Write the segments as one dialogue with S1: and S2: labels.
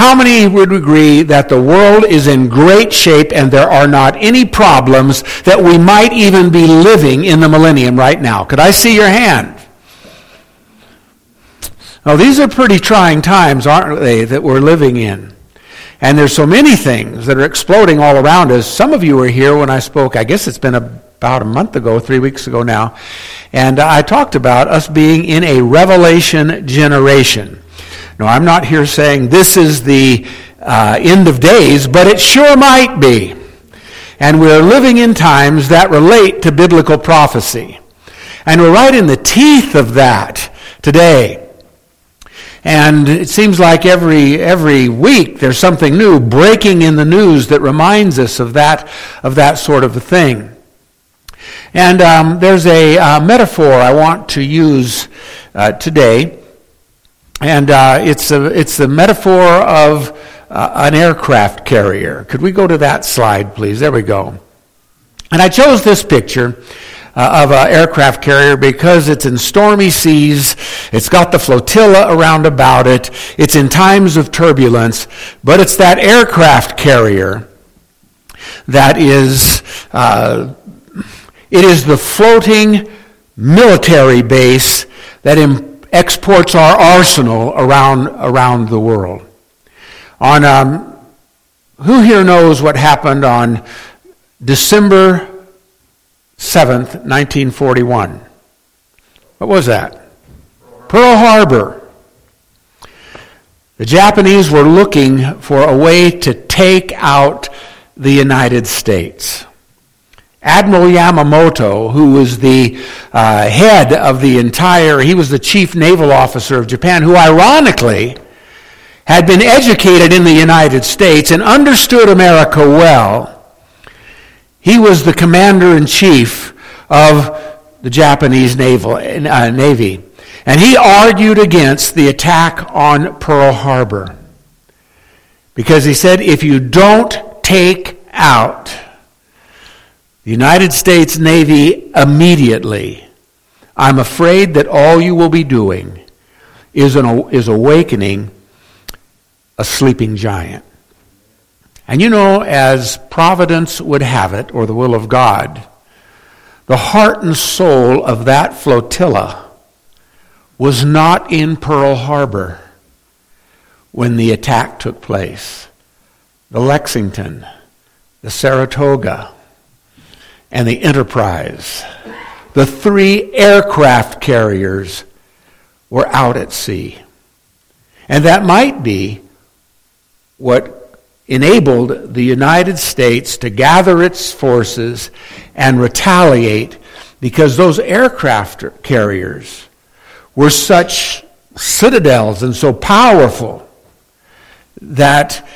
S1: How many would agree that the world is in great shape and there are not any problems that we might even be living in the millennium right now? Could I see your hand? Now, these are pretty trying times, aren't they, that we're living in? And there's so many things that are exploding all around us. Some of you were here when I spoke, I guess it's been about a month ago, three weeks ago now, and I talked about us being in a revelation generation. No, I'm not here saying this is the uh, end of days, but it sure might be. And we're living in times that relate to biblical prophecy. And we're right in the teeth of that today. And it seems like every, every week there's something new breaking in the news that reminds us of that, of that sort of a thing. And um, there's a uh, metaphor I want to use uh, today. And uh, it's, a, it's the metaphor of uh, an aircraft carrier. Could we go to that slide, please? There we go. And I chose this picture uh, of an aircraft carrier because it's in stormy seas. It's got the flotilla around about it. It's in times of turbulence, but it's that aircraft carrier that is, uh, it is the floating military base that Im- exports our arsenal around, around the world. On, um, who here knows what happened on December 7th, 1941. What was that? Pearl Harbor. The Japanese were looking for a way to take out the United States. Admiral Yamamoto, who was the uh, head of the entire, he was the chief naval officer of Japan, who ironically had been educated in the United States and understood America well he was the commander in chief of the Japanese naval, uh, Navy. And he argued against the attack on Pearl Harbor. Because he said, if you don't take out the United States Navy immediately, I'm afraid that all you will be doing is, an, is awakening a sleeping giant. And you know, as providence would have it, or the will of God, the heart and soul of that flotilla was not in Pearl Harbor when the attack took place. The Lexington, the Saratoga, and the Enterprise, the three aircraft carriers were out at sea. And that might be what enabled the United States to gather its forces and retaliate because those aircraft carriers were such citadels and so powerful that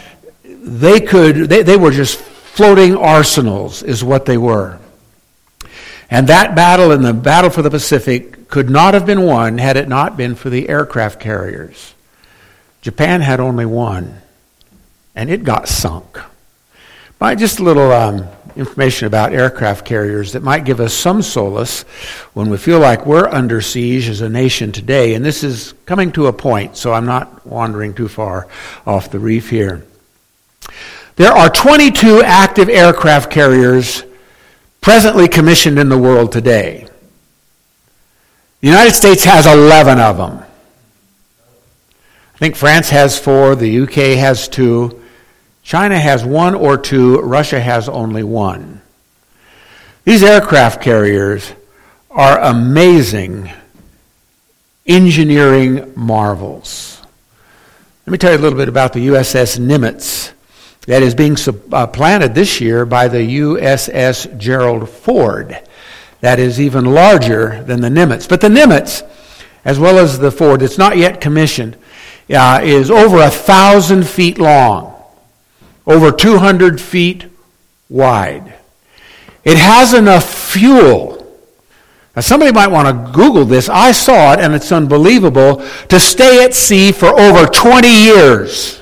S1: they could they, they were just floating arsenals is what they were and that battle in the battle for the pacific could not have been won had it not been for the aircraft carriers japan had only one and it got sunk. By just a little um, information about aircraft carriers that might give us some solace when we feel like we're under siege as a nation today. And this is coming to a point, so I'm not wandering too far off the reef here. There are 22 active aircraft carriers presently commissioned in the world today. The United States has 11 of them. I think France has four, the UK has two, China has one or two, Russia has only one. These aircraft carriers are amazing engineering marvels. Let me tell you a little bit about the USS Nimitz that is being uh, this year by the USS Gerald Ford. That is even larger than the Nimitz. But the Nimitz, as well as the Ford, that's not yet commissioned, uh, is over a thousand feet long over 200 feet wide. It has enough fuel. Now, somebody might want to Google this. I saw it, and it's unbelievable, to stay at sea for over 20 years.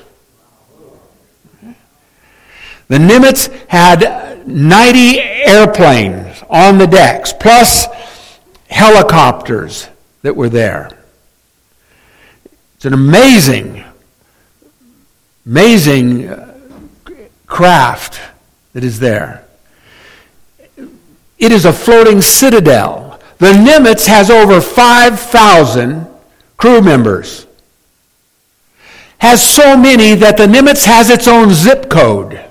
S1: The Nimitz had 90 airplanes on the decks, plus helicopters that were there. It's an amazing amazing uh, craft that is there. It is a floating citadel. The Nimitz has over 5,000 crew members. Has so many that the Nimitz has its own zip code.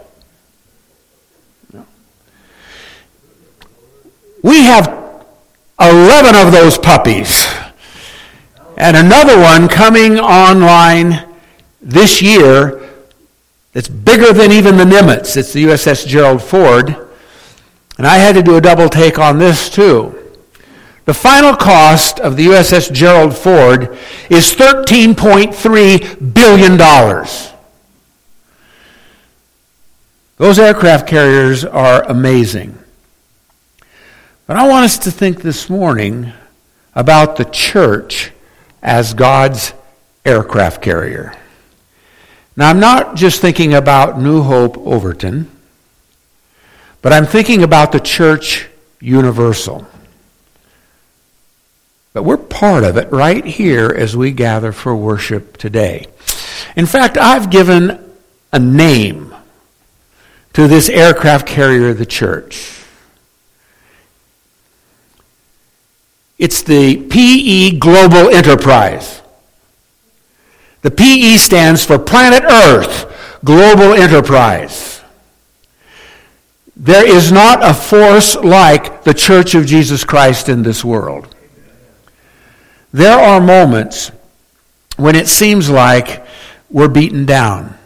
S1: We have 11 of those puppies. And another one coming online this year that's bigger than even the Nimitz. It's the USS Gerald Ford. And I had to do a double take on this too. The final cost of the USS Gerald Ford is $13.3 billion. Those aircraft carriers are amazing. But I want us to think this morning about the church as God's aircraft carrier. Now, I'm not just thinking about New Hope Overton, but I'm thinking about the church universal. But we're part of it right here as we gather for worship today. In fact, I've given a name to this aircraft carrier, the church. It's the PE Global Enterprise. The PE stands for Planet Earth Global Enterprise. There is not a force like the Church of Jesus Christ in this world. There are moments when it seems like we're beaten down.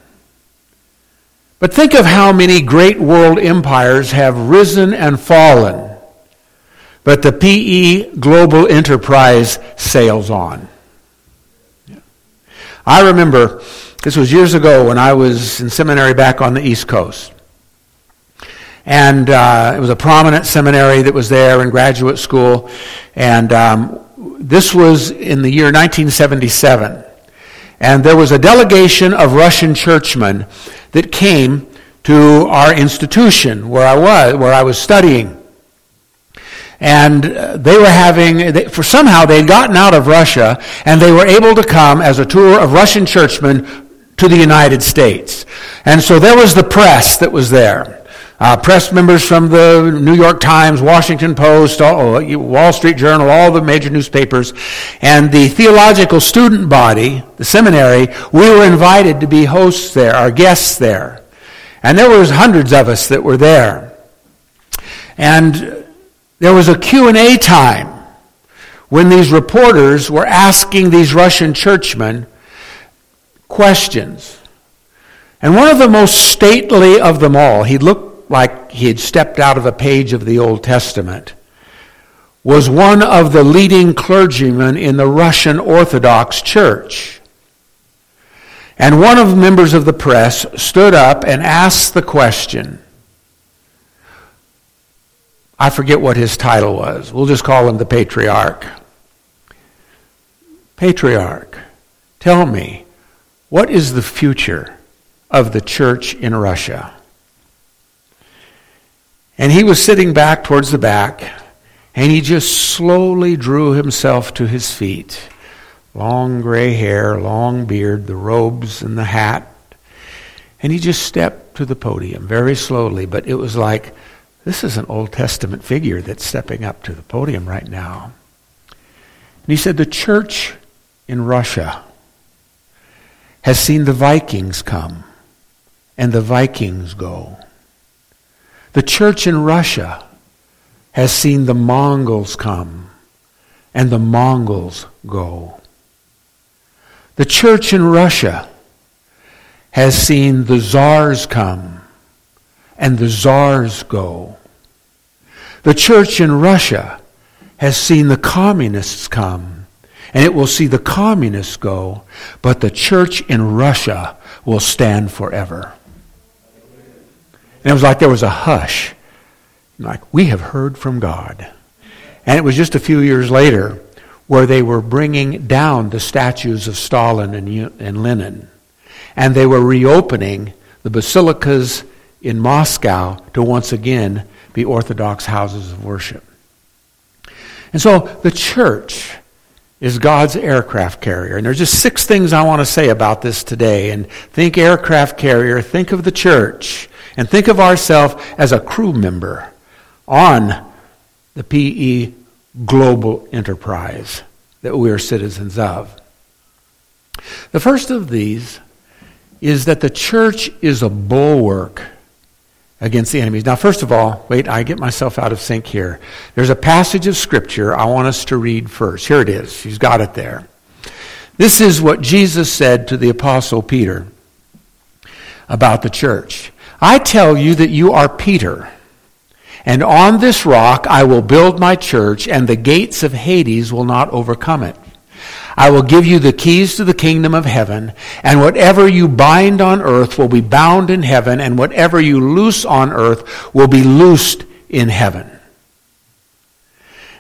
S1: But think of how many great world empires have risen and fallen but the PE Global Enterprise sails on. I remember, this was years ago when I was in seminary back on the East Coast. And uh, it was a prominent seminary that was there in graduate school. And um, this was in the year 1977. And there was a delegation of Russian churchmen that came to our institution where I was, where I was studying. And they were having, they, for somehow they had gotten out of Russia and they were able to come as a tour of Russian churchmen to the United States. And so there was the press that was there. Uh, press members from the New York Times, Washington Post, all, Wall Street Journal, all the major newspapers, and the theological student body, the seminary, we were invited to be hosts there, our guests there. And there was hundreds of us that were there. And there was a Q&A time when these reporters were asking these Russian churchmen questions. And one of the most stately of them all, he looked like he had stepped out of a page of the Old Testament, was one of the leading clergymen in the Russian Orthodox Church. And one of the members of the press stood up and asked the question I forget what his title was. We'll just call him the patriarch. Patriarch, tell me, what is the future of the church in Russia? And he was sitting back towards the back, and he just slowly drew himself to his feet. Long gray hair, long beard, the robes and the hat. And he just stepped to the podium very slowly, but it was like this is an Old Testament figure that's stepping up to the podium right now. And he said, The church in Russia has seen the Vikings come and the Vikings go. The church in Russia has seen the Mongols come and the Mongols go. The church in Russia has seen the czars come and the czars go. The church in Russia has seen the communists come, and it will see the communists go, but the church in Russia will stand forever. And it was like there was a hush. Like, we have heard from God. And it was just a few years later where they were bringing down the statues of Stalin and, and Lenin. And they were reopening the basilicas in Moscow to once again be Orthodox houses of worship. And so the church is God's aircraft carrier. And there's just six things I want to say about this today. And think aircraft carrier, think of the church, and think of ourselves as a crew member on the PE global enterprise that we are citizens of. The first of these is that the church is a bulwark against the enemies. Now, first of all, wait, I get myself out of sync here. There's a passage of Scripture I want us to read first. Here it is. She's got it there. This is what Jesus said to the Apostle Peter about the church. I tell you that you are Peter, and on this rock I will build my church, and the gates of Hades will not overcome it. I will give you the keys to the kingdom of heaven, and whatever you bind on earth will be bound in heaven, and whatever you loose on earth will be loosed in heaven.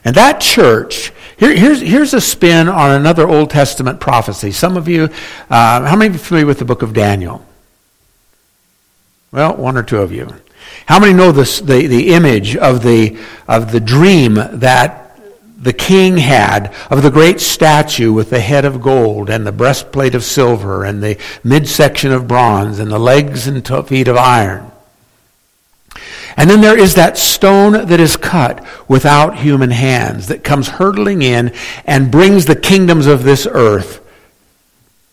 S1: And that church, here, here's, here's a spin on another Old Testament prophecy. Some of you, uh, how many are familiar with the book of Daniel? Well, one or two of you. How many know this, the, the image of the, of the dream that the king had of the great statue with the head of gold and the breastplate of silver and the midsection of bronze and the legs and feet of iron. And then there is that stone that is cut without human hands that comes hurtling in and brings the kingdoms of this earth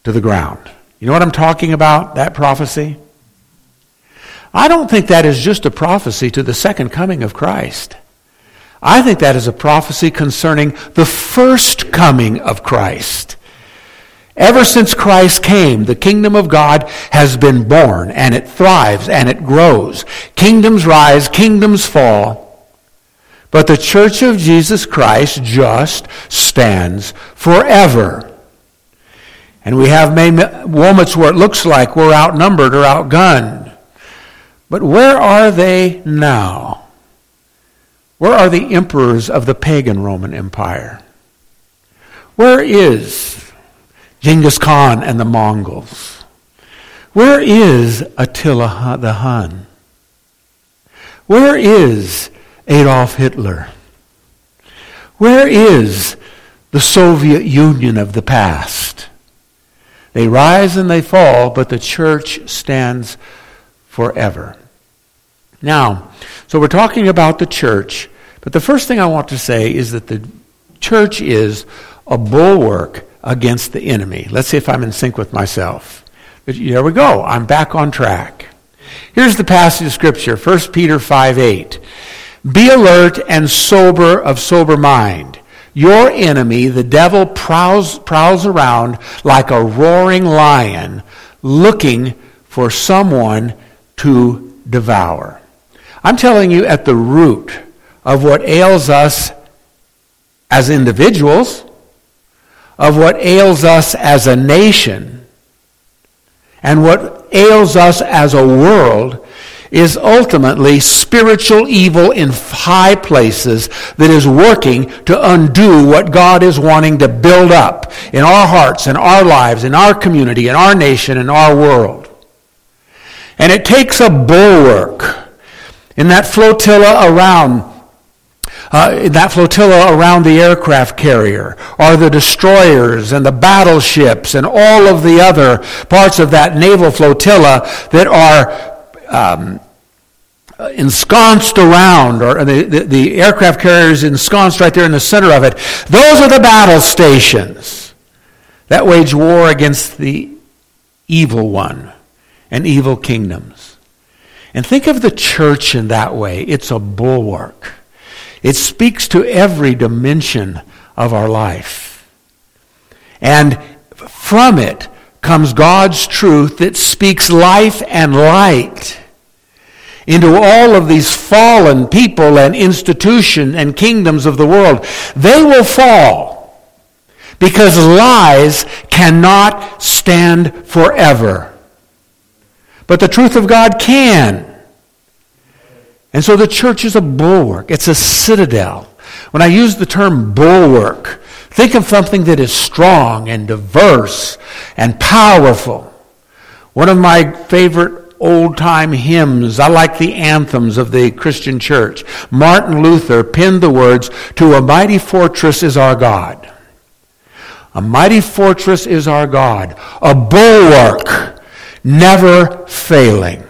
S1: to the ground. You know what I'm talking about? That prophecy? I don't think that is just a prophecy to the second coming of Christ. I think that is a prophecy concerning the first coming of Christ. Ever since Christ came, the kingdom of God has been born, and it thrives, and it grows. Kingdoms rise, kingdoms fall. But the church of Jesus Christ just stands forever. And we have moments where it looks like we're outnumbered or outgunned. But where are they now? Where are the emperors of the pagan Roman Empire? Where is Genghis Khan and the Mongols? Where is Attila the Hun? Where is Adolf Hitler? Where is the Soviet Union of the past? They rise and they fall, but the church stands forever. Now, so we're talking about the church, but the first thing I want to say is that the church is a bulwark against the enemy. Let's see if I'm in sync with myself. But there we go. I'm back on track. Here's the passage of Scripture, 1 Peter 5 8. Be alert and sober of sober mind. Your enemy, the devil, prowls, prowls around like a roaring lion looking for someone to devour. I'm telling you at the root of what ails us as individuals, of what ails us as a nation, and what ails us as a world is ultimately spiritual evil in high places that is working to undo what God is wanting to build up in our hearts, in our lives, in our community, in our nation, in our world. And it takes a bulwark in that flotilla around uh, that flotilla around the aircraft carrier are the destroyers and the battleships and all of the other parts of that naval flotilla that are um, ensconced around, or the, the, the aircraft carrier is ensconced right there in the center of it. Those are the battle stations that wage war against the evil one and evil kingdoms. And think of the church in that way. It's a bulwark. It speaks to every dimension of our life. And from it comes God's truth that speaks life and light into all of these fallen people and institutions and kingdoms of the world. They will fall because lies cannot stand forever. But the truth of God can. And so the church is a bulwark, it's a citadel. When I use the term bulwark, think of something that is strong and diverse and powerful. One of my favorite old time hymns, I like the anthems of the Christian church. Martin Luther penned the words, To a mighty fortress is our God. A mighty fortress is our God, a bulwark, never failing.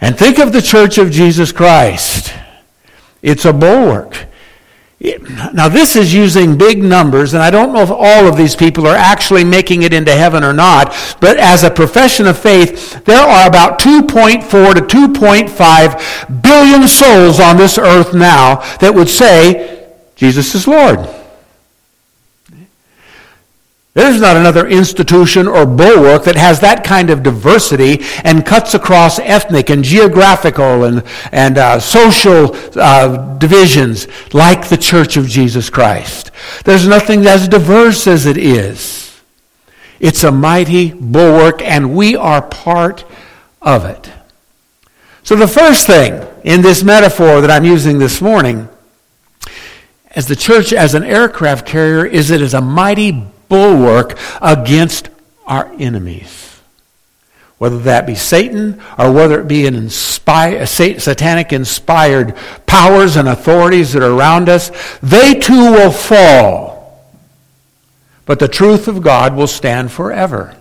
S1: And think of the church of Jesus Christ. It's a bulwark. Now, this is using big numbers, and I don't know if all of these people are actually making it into heaven or not, but as a profession of faith, there are about 2.4 to 2.5 billion souls on this earth now that would say, Jesus is Lord. There's not another institution or bulwark that has that kind of diversity and cuts across ethnic and geographical and, and uh, social uh, divisions like the Church of Jesus Christ. There's nothing as diverse as it is. It's a mighty bulwark, and we are part of it. So, the first thing in this metaphor that I'm using this morning, as the church as an aircraft carrier, is it is a mighty bulwark against our enemies. Whether that be Satan or whether it be an inspire, satanic inspired powers and authorities that are around us, they too will fall. But the truth of God will stand forever.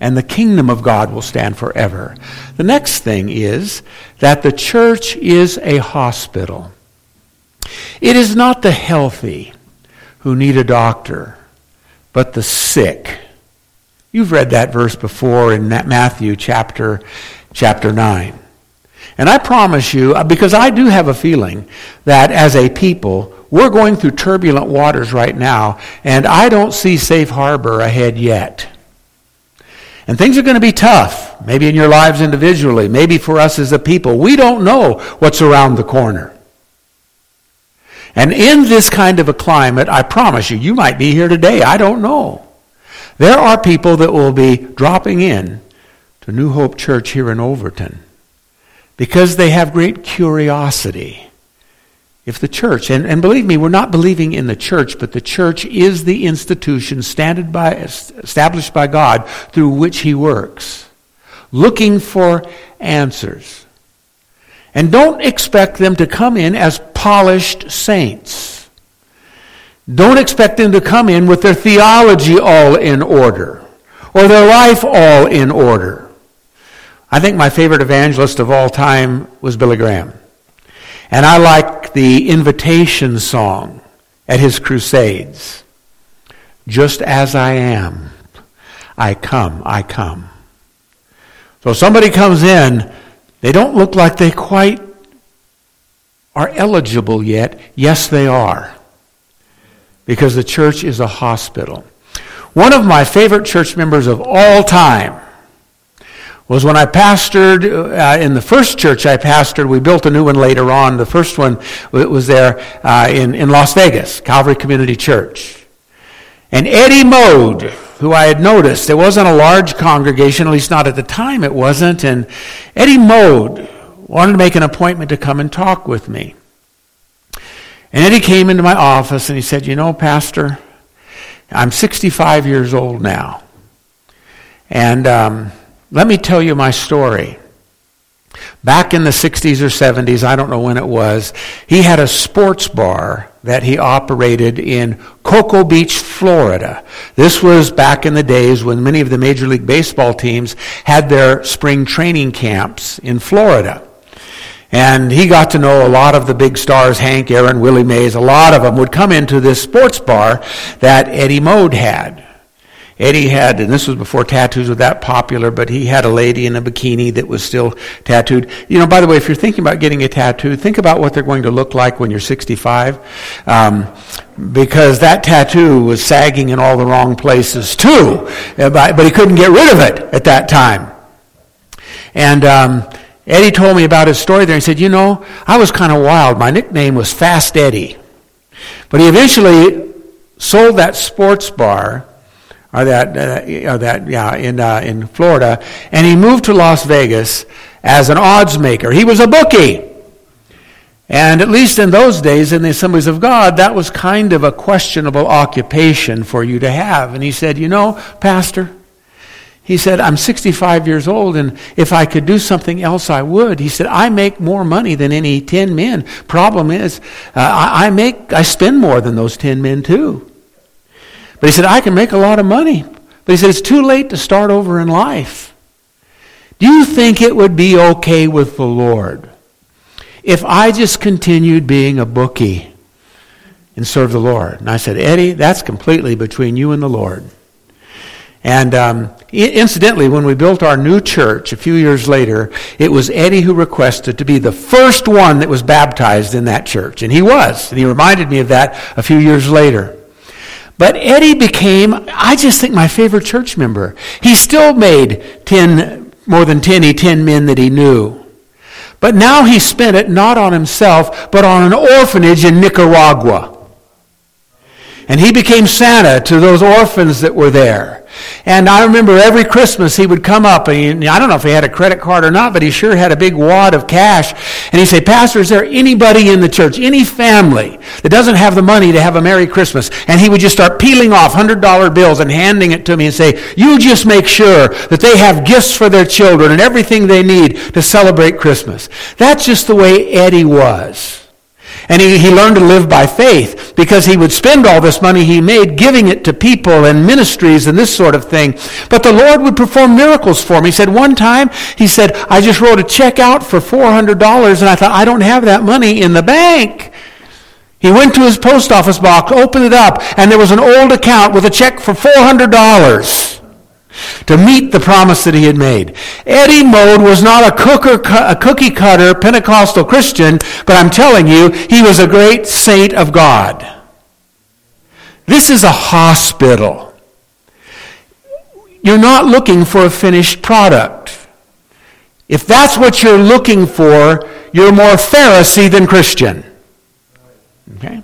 S1: And the kingdom of God will stand forever. The next thing is that the church is a hospital. It is not the healthy who need a doctor but the sick. You've read that verse before in Matthew chapter, chapter 9. And I promise you, uh, because I do have a feeling that as a people, we're going through turbulent waters right now, and I don't see safe harbor ahead yet. And things are going to be tough, maybe in your lives individually, maybe for us as a people. We don't know what's around the corner. And in this kind of a climate, I promise you, you might be here today. I don't know. There are people that will be dropping in to New Hope Church here in Overton because they have great curiosity. If the church, and, and believe me, we're not believing in the church, but the church is the institution by, established by God through which He works, looking for answers. And don't expect them to come in as polished saints. Don't expect them to come in with their theology all in order or their life all in order. I think my favorite evangelist of all time was Billy Graham. And I like the invitation song at his crusades. Just as I am, I come, I come. So somebody comes in they don't look like they quite are eligible yet. Yes, they are. Because the church is a hospital. One of my favorite church members of all time was when I pastored uh, in the first church I pastored. We built a new one later on. The first one was there uh, in, in Las Vegas, Calvary Community Church. And Eddie Mode, who I had noticed. It wasn't a large congregation, at least not at the time it wasn't. And Eddie Mode wanted to make an appointment to come and talk with me. And Eddie came into my office and he said, You know, Pastor, I'm 65 years old now. And um, let me tell you my story. Back in the 60s or 70s, I don't know when it was, he had a sports bar that he operated in Cocoa Beach, Florida. This was back in the days when many of the Major League Baseball teams had their spring training camps in Florida. And he got to know a lot of the big stars, Hank Aaron, Willie Mays, a lot of them would come into this sports bar that Eddie Mode had. Eddie had, and this was before tattoos were that popular, but he had a lady in a bikini that was still tattooed. You know, by the way, if you're thinking about getting a tattoo, think about what they're going to look like when you're 65. Um, because that tattoo was sagging in all the wrong places too. Uh, but he couldn't get rid of it at that time. And, um, Eddie told me about his story there. He said, You know, I was kind of wild. My nickname was Fast Eddie. But he eventually sold that sports bar or that, uh, or that yeah, in, uh, in Florida, and he moved to Las Vegas as an odds maker. He was a bookie. And at least in those days, in the assemblies of God, that was kind of a questionable occupation for you to have. And he said, You know, Pastor, he said, I'm 65 years old, and if I could do something else, I would. He said, I make more money than any 10 men. Problem is, uh, I, I, make, I spend more than those 10 men, too. But he said, I can make a lot of money. But he said, it's too late to start over in life. Do you think it would be okay with the Lord if I just continued being a bookie and serve the Lord? And I said, Eddie, that's completely between you and the Lord. And um, incidentally, when we built our new church a few years later, it was Eddie who requested to be the first one that was baptized in that church. And he was. And he reminded me of that a few years later. But Eddie became, I just think, my favorite church member. He still made 10, more than 10, 10 men that he knew. But now he spent it not on himself, but on an orphanage in Nicaragua. And he became Santa to those orphans that were there. And I remember every Christmas he would come up, and he, I don't know if he had a credit card or not, but he sure had a big wad of cash. And he'd say, Pastor, is there anybody in the church, any family that doesn't have the money to have a Merry Christmas? And he would just start peeling off $100 bills and handing it to me and say, You just make sure that they have gifts for their children and everything they need to celebrate Christmas. That's just the way Eddie was. And he, he learned to live by faith because he would spend all this money he made giving it to people and ministries and this sort of thing. But the Lord would perform miracles for him. He said one time, he said, I just wrote a check out for $400 and I thought, I don't have that money in the bank. He went to his post office box, opened it up, and there was an old account with a check for $400 to meet the promise that he had made. Eddie Mode was not a, cooker, a cookie cutter Pentecostal Christian, but I'm telling you, he was a great saint of God. This is a hospital. You're not looking for a finished product. If that's what you're looking for, you're more Pharisee than Christian. Okay?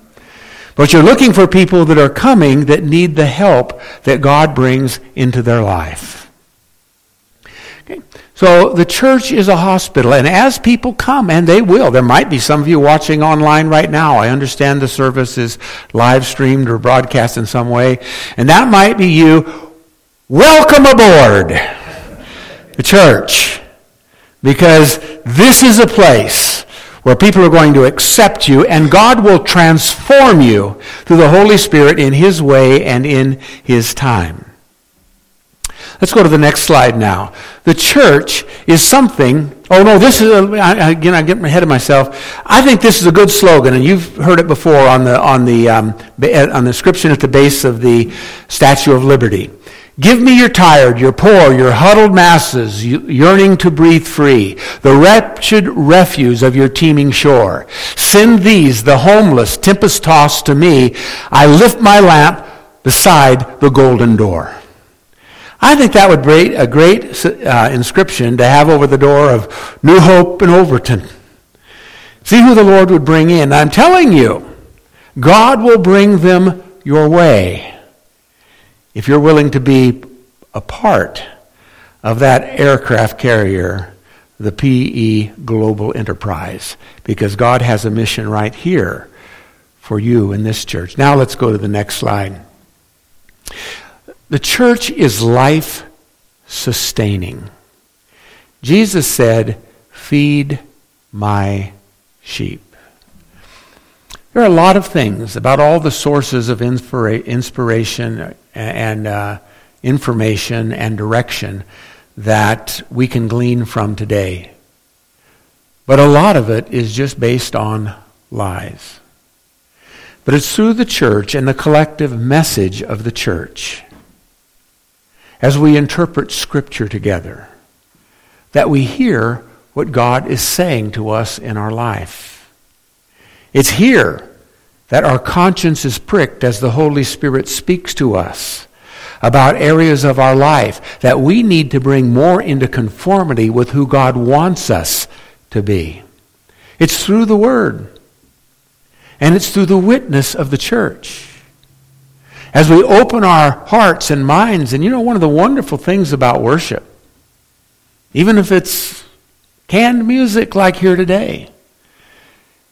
S1: But you're looking for people that are coming that need the help that God brings into their life. Okay. So the church is a hospital, and as people come, and they will, there might be some of you watching online right now. I understand the service is live streamed or broadcast in some way, and that might be you. Welcome aboard the church, because this is a place where people are going to accept you, and God will transform you through the Holy Spirit in His way and in His time. Let's go to the next slide now. The church is something. Oh no, this is a, I, again. I get ahead of myself. I think this is a good slogan, and you've heard it before on the on the um, on the inscription at the base of the Statue of Liberty. Give me your tired, your poor, your huddled masses, yearning to breathe free, the wretched refuse of your teeming shore. Send these, the homeless, tempest tossed to me. I lift my lamp beside the golden door. I think that would be a great uh, inscription to have over the door of New Hope in Overton. See who the Lord would bring in. I'm telling you, God will bring them your way if you're willing to be a part of that aircraft carrier, the PE Global Enterprise, because God has a mission right here for you in this church. Now let's go to the next slide. The church is life sustaining. Jesus said, Feed my sheep. There are a lot of things about all the sources of inspira- inspiration and uh, information and direction that we can glean from today. But a lot of it is just based on lies. But it's through the church and the collective message of the church, as we interpret Scripture together, that we hear what God is saying to us in our life. It's here that our conscience is pricked as the Holy Spirit speaks to us about areas of our life that we need to bring more into conformity with who God wants us to be. It's through the Word, and it's through the witness of the church. As we open our hearts and minds, and you know, one of the wonderful things about worship, even if it's canned music like here today,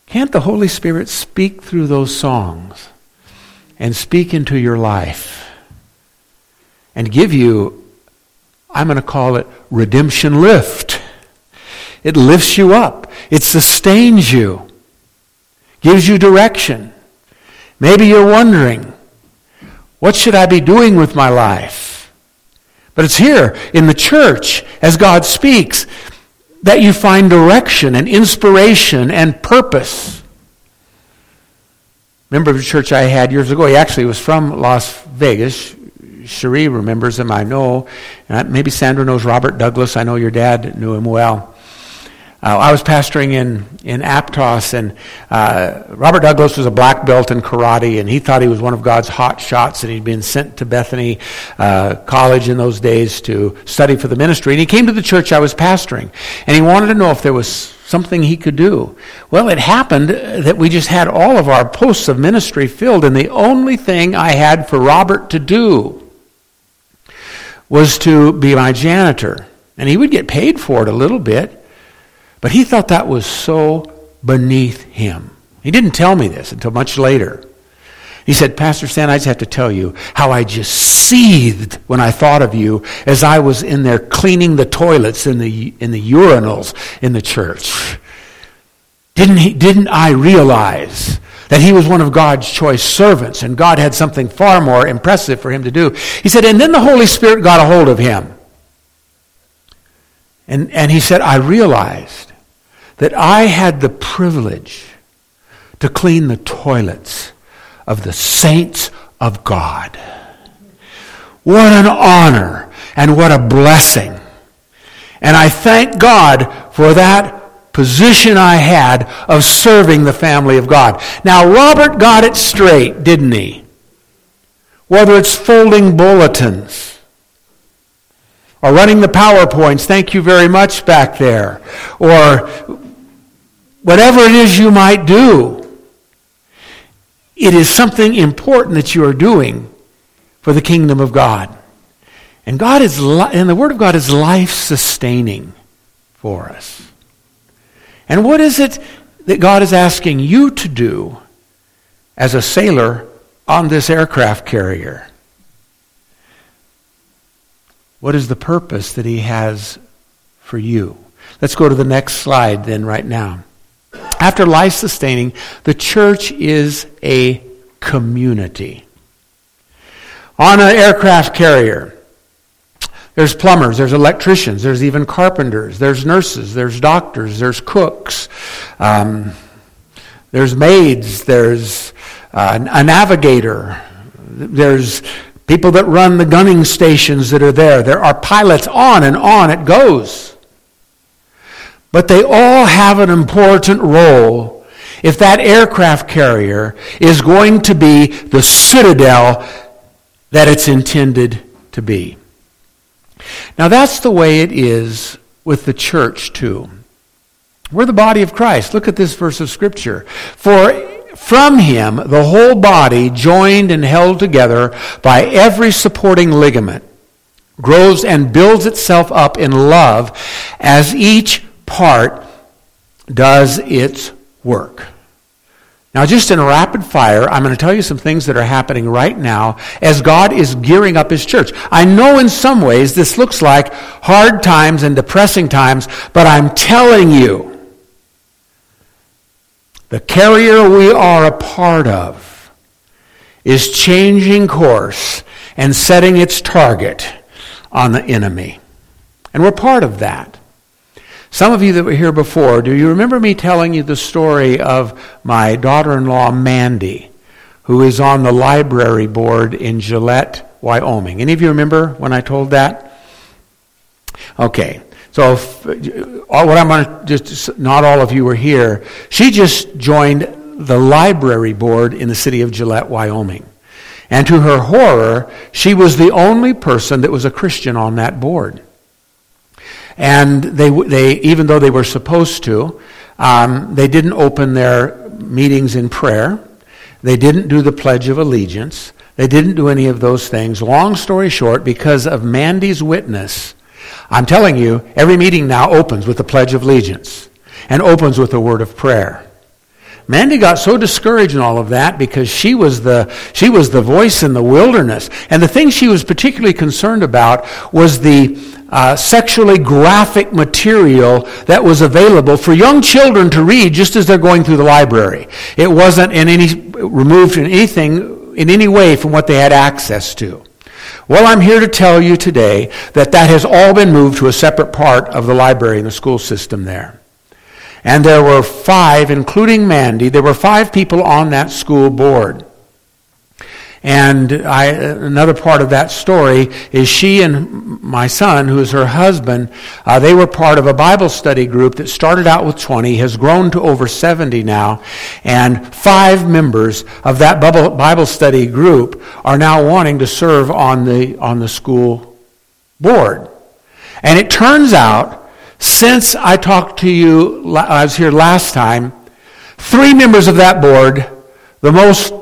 S1: can't the Holy Spirit speak through those songs and speak into your life and give you, I'm going to call it redemption lift? It lifts you up, it sustains you, gives you direction. Maybe you're wondering, What should I be doing with my life? But it's here in the church as God speaks that you find direction and inspiration and purpose. Member of the church I had years ago, he actually was from Las Vegas. Cherie remembers him, I know. Maybe Sandra knows Robert Douglas. I know your dad knew him well. Uh, I was pastoring in, in Aptos, and uh, Robert Douglas was a black belt in karate, and he thought he was one of God's hot shots, and he'd been sent to Bethany uh, College in those days to study for the ministry. And he came to the church I was pastoring, and he wanted to know if there was something he could do. Well, it happened that we just had all of our posts of ministry filled, and the only thing I had for Robert to do was to be my janitor. And he would get paid for it a little bit. But he thought that was so beneath him. He didn't tell me this until much later. He said, Pastor Stan, I just have to tell you how I just seethed when I thought of you as I was in there cleaning the toilets in the, in the urinals in the church. Didn't, he, didn't I realize that he was one of God's choice servants and God had something far more impressive for him to do? He said, and then the Holy Spirit got a hold of him. And, and he said, I realized that I had the privilege to clean the toilets of the saints of God. What an honor and what a blessing. And I thank God for that position I had of serving the family of God. Now, Robert got it straight, didn't he? Whether it's folding bulletins, or running the PowerPoints, thank you very much back there, or whatever it is you might do. It is something important that you are doing for the kingdom of God. And God is and the word of God is life sustaining for us. And what is it that God is asking you to do as a sailor on this aircraft carrier? What is the purpose that he has for you? Let's go to the next slide then, right now. After life sustaining, the church is a community. On an aircraft carrier, there's plumbers, there's electricians, there's even carpenters, there's nurses, there's doctors, there's cooks, um, there's maids, there's uh, a navigator, there's people that run the gunning stations that are there. There are pilots on and on it goes. But they all have an important role if that aircraft carrier is going to be the citadel that it's intended to be. Now that's the way it is with the church too. We're the body of Christ. Look at this verse of scripture. For from him, the whole body, joined and held together by every supporting ligament, grows and builds itself up in love as each part does its work. Now, just in rapid fire, I'm going to tell you some things that are happening right now as God is gearing up His church. I know in some ways this looks like hard times and depressing times, but I'm telling you, the carrier we are a part of is changing course and setting its target on the enemy. And we're part of that. Some of you that were here before, do you remember me telling you the story of my daughter in law, Mandy, who is on the library board in Gillette, Wyoming? Any of you remember when I told that? Okay. So, if, what I'm going to just, not all of you were here. She just joined the library board in the city of Gillette, Wyoming. And to her horror, she was the only person that was a Christian on that board. And they, they even though they were supposed to, um, they didn't open their meetings in prayer. They didn't do the Pledge of Allegiance. They didn't do any of those things. Long story short, because of Mandy's witness, I'm telling you, every meeting now opens with the Pledge of Allegiance and opens with a word of prayer. Mandy got so discouraged in all of that because she was the she was the voice in the wilderness, and the thing she was particularly concerned about was the uh, sexually graphic material that was available for young children to read just as they're going through the library. It wasn't in any removed in anything in any way from what they had access to. Well, I'm here to tell you today that that has all been moved to a separate part of the library in the school system there. And there were five, including Mandy, there were five people on that school board. And I, another part of that story is she and my son, who is her husband, uh, they were part of a Bible study group that started out with 20, has grown to over 70 now, and five members of that Bible study group are now wanting to serve on the, on the school board. And it turns out, since I talked to you, I was here last time, three members of that board, the most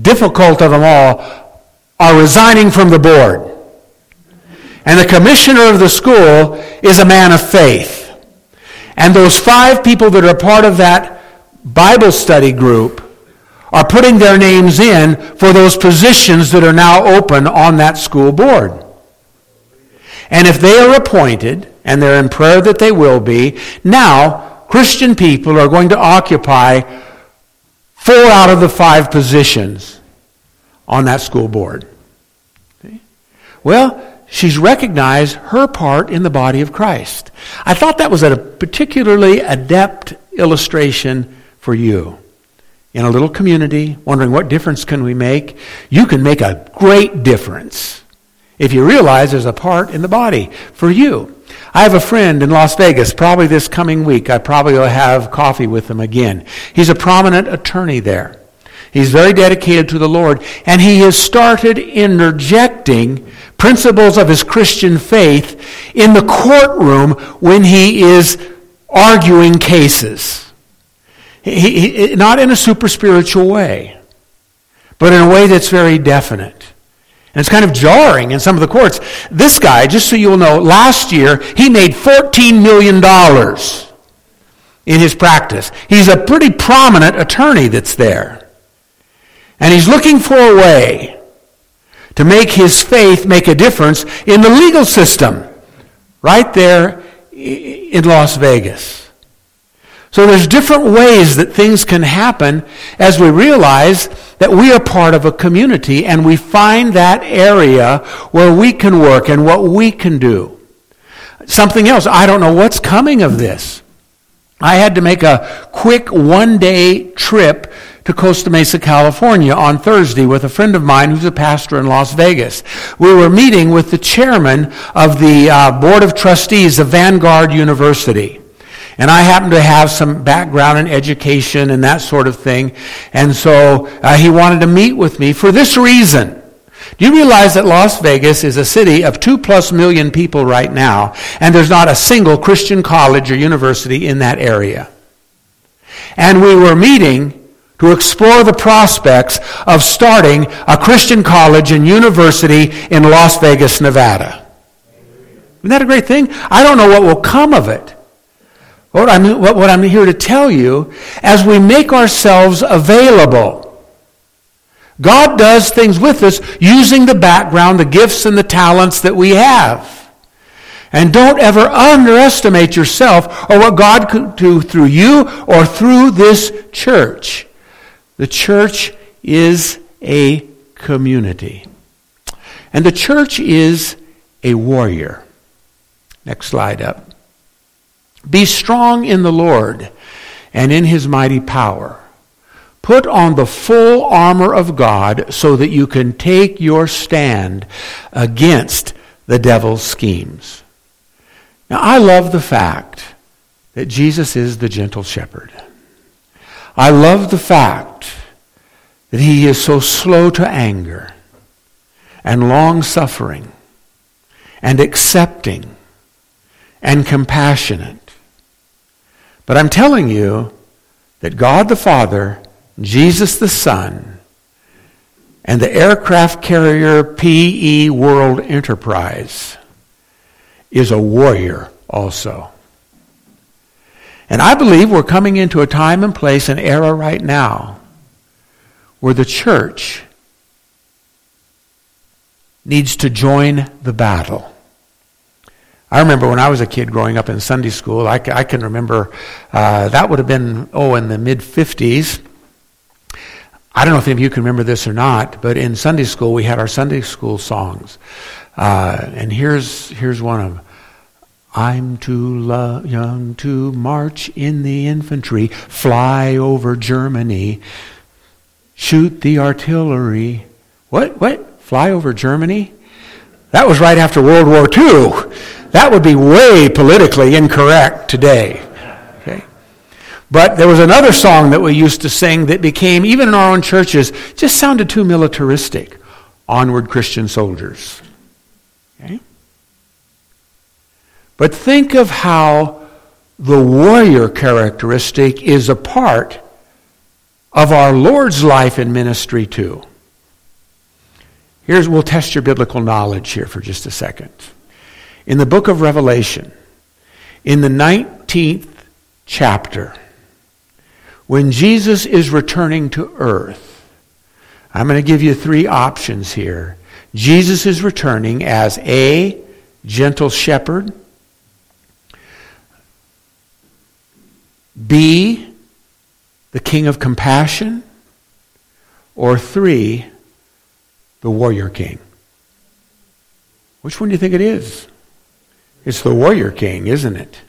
S1: difficult of them all, are resigning from the board. And the commissioner of the school is a man of faith. And those five people that are part of that Bible study group are putting their names in for those positions that are now open on that school board. And if they are appointed, and they're in prayer that they will be, now Christian people are going to occupy four out of the five positions on that school board. Well, she's recognized her part in the body of Christ. I thought that was a particularly adept illustration for you. In a little community, wondering what difference can we make? You can make a great difference if you realize there's a part in the body for you. I have a friend in Las Vegas, probably this coming week. I probably will have coffee with him again. He's a prominent attorney there. He's very dedicated to the Lord, and he has started interjecting principles of his Christian faith in the courtroom when he is arguing cases. He, he, not in a super spiritual way, but in a way that's very definite. And it's kind of jarring in some of the courts. This guy, just so you'll know, last year he made $14 million in his practice. He's a pretty prominent attorney that's there. And he's looking for a way to make his faith make a difference in the legal system right there in Las Vegas. So there's different ways that things can happen as we realize that we are part of a community and we find that area where we can work and what we can do. Something else, I don't know what's coming of this. I had to make a quick one day trip to Costa Mesa, California on Thursday with a friend of mine who's a pastor in Las Vegas. We were meeting with the chairman of the uh, Board of Trustees of Vanguard University. And I happen to have some background in education and that sort of thing. And so uh, he wanted to meet with me for this reason. Do you realize that Las Vegas is a city of two plus million people right now, and there's not a single Christian college or university in that area? And we were meeting to explore the prospects of starting a Christian college and university in Las Vegas, Nevada. Isn't that a great thing? I don't know what will come of it. What I'm, what I'm here to tell you, as we make ourselves available, God does things with us using the background, the gifts, and the talents that we have. And don't ever underestimate yourself or what God could do through you or through this church. The church is a community. And the church is a warrior. Next slide up. Be strong in the Lord and in his mighty power. Put on the full armor of God so that you can take your stand against the devil's schemes. Now, I love the fact that Jesus is the gentle shepherd. I love the fact that he is so slow to anger and long suffering and accepting and compassionate but I'm telling you that God the Father, Jesus the Son, and the aircraft carrier PE World Enterprise is a warrior also. And I believe we're coming into a time and place, an era right now, where the church needs to join the battle. I remember when I was a kid growing up in Sunday school, I, I can remember uh, that would have been, oh, in the mid 50s. I don't know if any of you can remember this or not, but in Sunday school we had our Sunday school songs. Uh, and here's, here's one of them. I'm too lo- young to march in the infantry, fly over Germany, shoot the artillery. What? What? Fly over Germany? That was right after World War II. That would be way politically incorrect today. Okay? But there was another song that we used to sing that became, even in our own churches, just sounded too militaristic. Onward Christian Soldiers. Okay? But think of how the warrior characteristic is a part of our Lord's life and ministry too. Here's, we'll test your biblical knowledge here for just a second. In the book of Revelation, in the 19th chapter, when Jesus is returning to earth, I'm going to give you three options here. Jesus is returning as a gentle shepherd, B, the king of compassion, or three, the warrior king? Which one do you think it is? It's the warrior king, isn't it?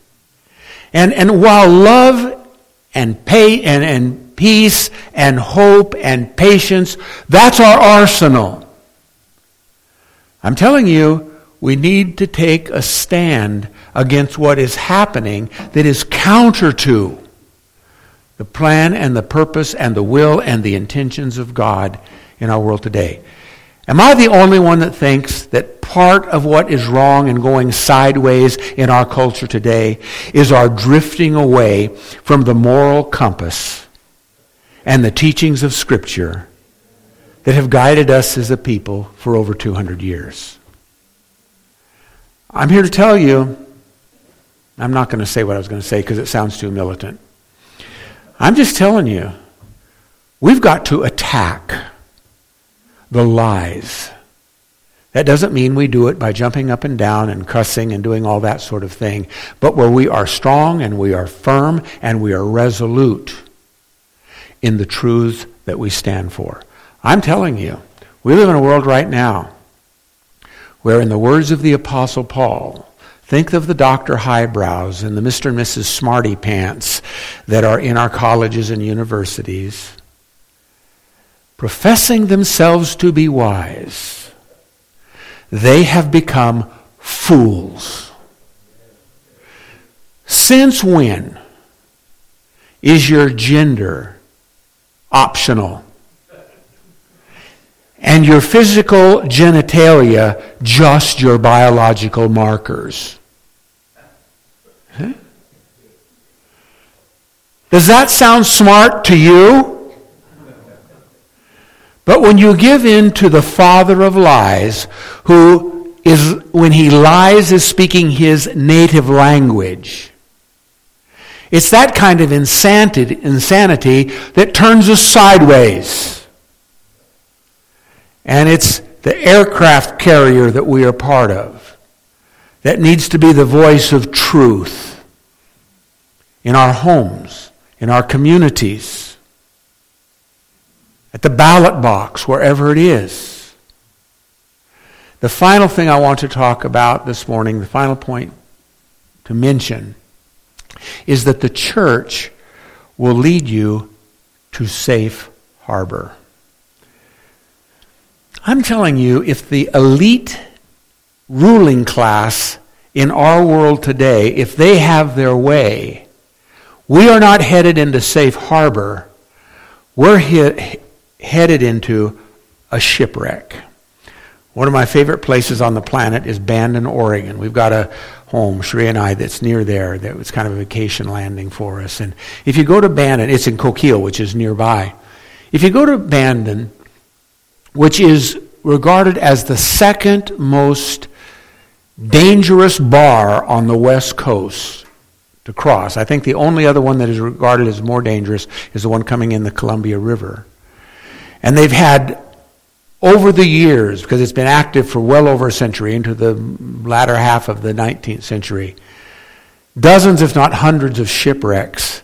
S1: And, and while love and, pay, and, and peace and hope and patience, that's our arsenal. I'm telling you, we need to take a stand against what is happening that is counter to the plan and the purpose and the will and the intentions of God in our world today. Am I the only one that thinks that part of what is wrong and going sideways in our culture today is our drifting away from the moral compass and the teachings of Scripture that have guided us as a people for over 200 years? I'm here to tell you I'm not going to say what I was going to say because it sounds too militant. I'm just telling you, we've got to attack the lies. That doesn't mean we do it by jumping up and down and cussing and doing all that sort of thing, but where we are strong and we are firm and we are resolute in the truths that we stand for. I'm telling you, we live in a world right now where, in the words of the Apostle Paul, Think of the Dr. Highbrows and the Mr. and Mrs. Smarty Pants that are in our colleges and universities, professing themselves to be wise. They have become fools. Since when is your gender optional? and your physical genitalia just your biological markers. Huh? Does that sound smart to you? But when you give in to the father of lies, who is, when he lies, is speaking his native language, it's that kind of insanity, insanity that turns us sideways. And it's the aircraft carrier that we are part of that needs to be the voice of truth in our homes, in our communities, at the ballot box, wherever it is. The final thing I want to talk about this morning, the final point to mention, is that the church will lead you to safe harbor. I'm telling you, if the elite ruling class in our world today, if they have their way, we are not headed into safe harbor. We're he- headed into a shipwreck. One of my favorite places on the planet is Bandon, Oregon. We've got a home, Sheree and I, that's near there. That was kind of a vacation landing for us. And if you go to Bandon, it's in Coquille, which is nearby. If you go to Bandon, which is regarded as the second most dangerous bar on the West Coast to cross. I think the only other one that is regarded as more dangerous is the one coming in the Columbia River. And they've had, over the years, because it's been active for well over a century, into the latter half of the 19th century, dozens, if not hundreds, of shipwrecks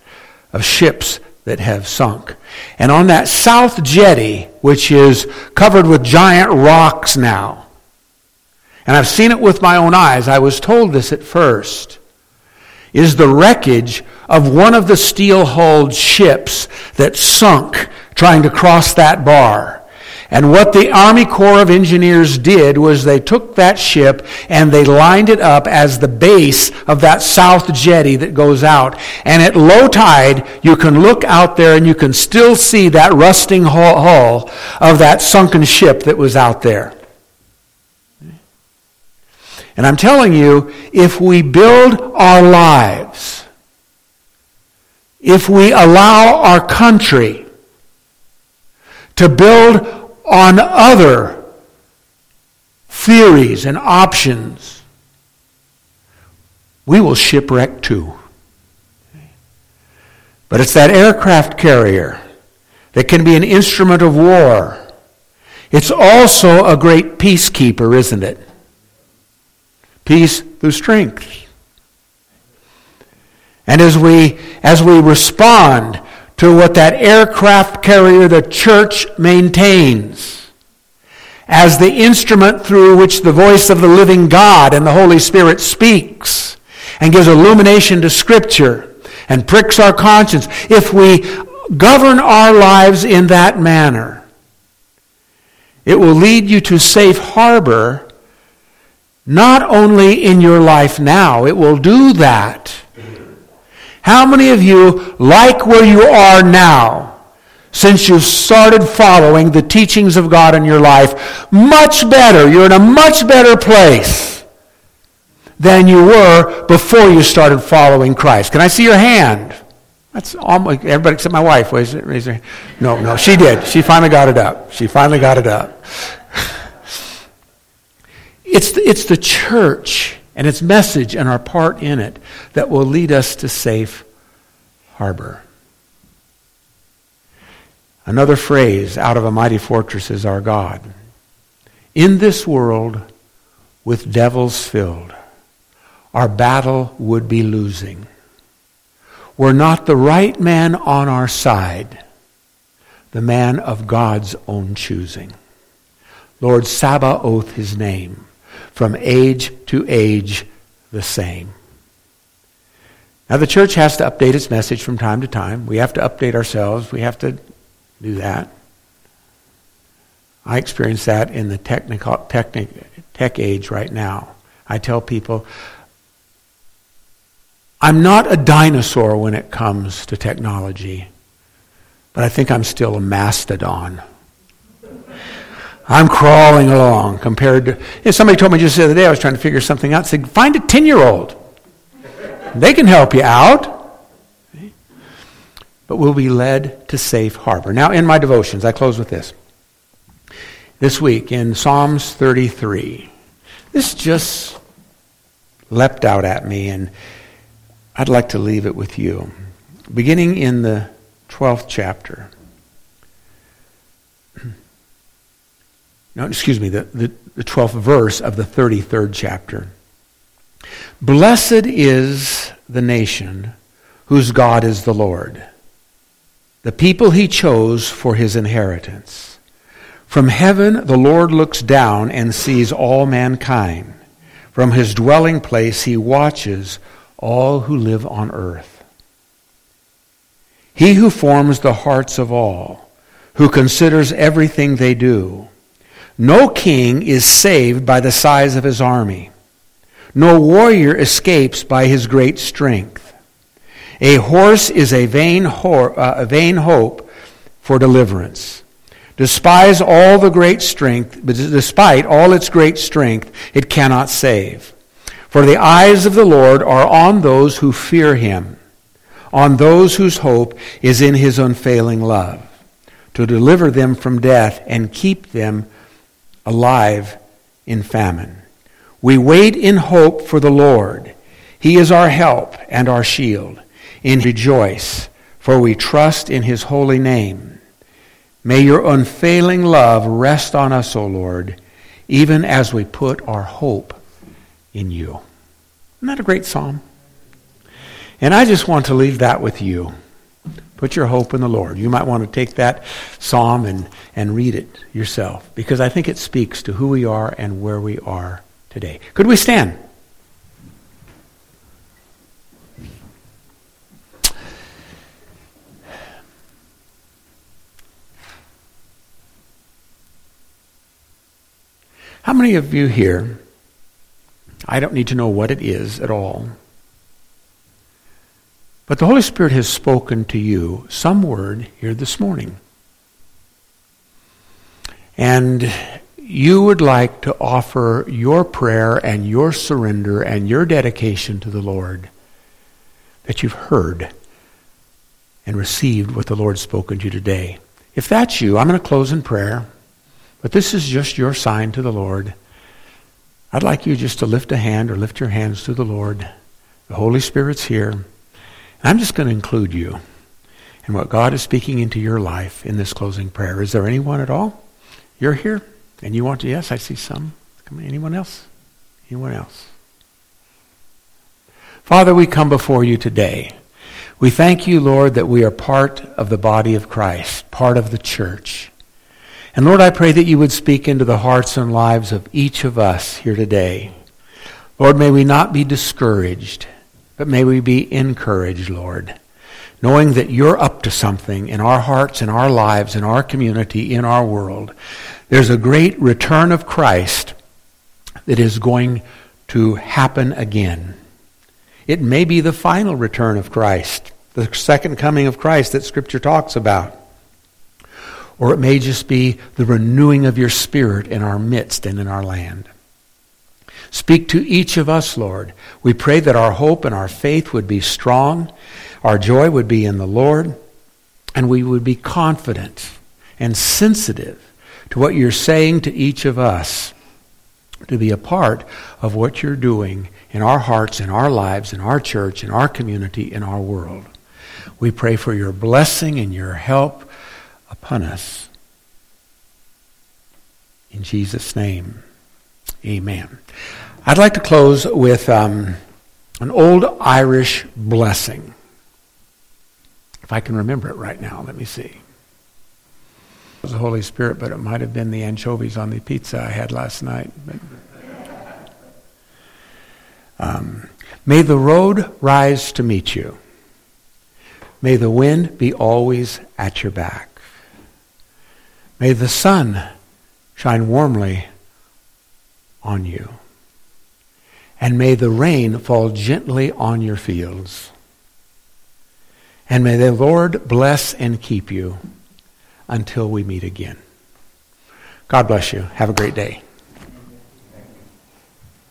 S1: of ships that have sunk. And on that south jetty, which is covered with giant rocks now, and I've seen it with my own eyes, I was told this at first, is the wreckage of one of the steel hulled ships that sunk trying to cross that bar. And what the Army Corps of Engineers did was they took that ship and they lined it up as the base of that south jetty that goes out. And at low tide, you can look out there and you can still see that rusting hull of that sunken ship that was out there. And I'm telling you, if we build our lives, if we allow our country to build on other theories and options, we will shipwreck too. But it's that aircraft carrier that can be an instrument of war. It's also a great peacekeeper, isn't it? Peace through strength. And as we, as we respond to what that aircraft carrier, the church, maintains as the instrument through which the voice of the living God and the Holy Spirit speaks and gives illumination to Scripture and pricks our conscience. If we govern our lives in that manner, it will lead you to safe harbor not only in your life now, it will do that how many of you like where you are now since you've started following the teachings of God in your life? Much better. You're in a much better place than you were before you started following Christ. Can I see your hand? That's almost everybody except my wife. Raise, raise her. No, no, she did. She finally got it up. She finally got it up. It's the, it's the church and its message and our part in it that will lead us to safe harbor. Another phrase out of a mighty fortress is our God. In this world with devils filled, our battle would be losing. Were not the right man on our side, the man of God's own choosing. Lord Sabaoth his name from age to age the same. Now, the church has to update its message from time to time. We have to update ourselves. We have to do that. I experience that in the technical, technic, tech age right now. I tell people, I'm not a dinosaur when it comes to technology, but I think I'm still a mastodon. I'm crawling along compared to. You know, somebody told me just the other day I was trying to figure something out. Said, find a 10 year old. They can help you out. But we'll be led to safe harbor. Now, in my devotions, I close with this. This week in Psalms 33, this just leapt out at me, and I'd like to leave it with you. Beginning in the 12th chapter. No, excuse me, the, the, the 12th verse of the 33rd chapter. Blessed is the nation whose God is the Lord, the people he chose for his inheritance. From heaven the Lord looks down and sees all mankind. From his dwelling place he watches all who live on earth. He who forms the hearts of all, who considers everything they do, no king is saved by the size of his army. No warrior escapes by his great strength. A horse is a vain, ho- uh, a vain hope for deliverance. Despise all the great strength, but despite all its great strength, it cannot save. For the eyes of the Lord are on those who fear him, on those whose hope is in his unfailing love, to deliver them from death and keep them alive in famine. We wait in hope for the Lord. He is our help and our shield. And rejoice, for we trust in his holy name. May your unfailing love rest on us, O Lord, even as we put our hope in you. Isn't that a great psalm? And I just want to leave that with you. Put your hope in the Lord. You might want to take that psalm and, and read it yourself because I think it speaks to who we are and where we are today. Could we stand? How many of you here, I don't need to know what it is at all, but the Holy Spirit has spoken to you some word here this morning. And you would like to offer your prayer and your surrender and your dedication to the Lord that you've heard and received what the Lord's spoken to you today. If that's you, I'm going to close in prayer. But this is just your sign to the Lord. I'd like you just to lift a hand or lift your hands to the Lord. The Holy Spirit's here. I'm just going to include you in what God is speaking into your life in this closing prayer. Is there anyone at all? You're here and you want to? Yes, I see some. Come on, anyone else? Anyone else? Father, we come before you today. We thank you, Lord, that we are part of the body of Christ, part of the church. And Lord, I pray that you would speak into the hearts and lives of each of us here today. Lord, may we not be discouraged, but may we be encouraged, Lord, knowing that you're up to something in our hearts, in our lives, in our community, in our world. There's a great return of Christ that is going to happen again. It may be the final return of Christ, the second coming of Christ that Scripture talks about. Or it may just be the renewing of your spirit in our midst and in our land. Speak to each of us, Lord. We pray that our hope and our faith would be strong, our joy would be in the Lord, and we would be confident and sensitive to what you're saying to each of us to be a part of what you're doing in our hearts, in our lives, in our church, in our community, in our world. We pray for your blessing and your help upon us. In Jesus' name, amen. I'd like to close with um, an old Irish blessing. If I can remember it right now, let me see. It was the Holy Spirit, but it might have been the anchovies on the pizza I had last night. Um, May the road rise to meet you. May the wind be always at your back. May the sun shine warmly on you. And may the rain fall gently on your fields. And may the Lord bless and keep you until we meet again. God bless you. Have a great day.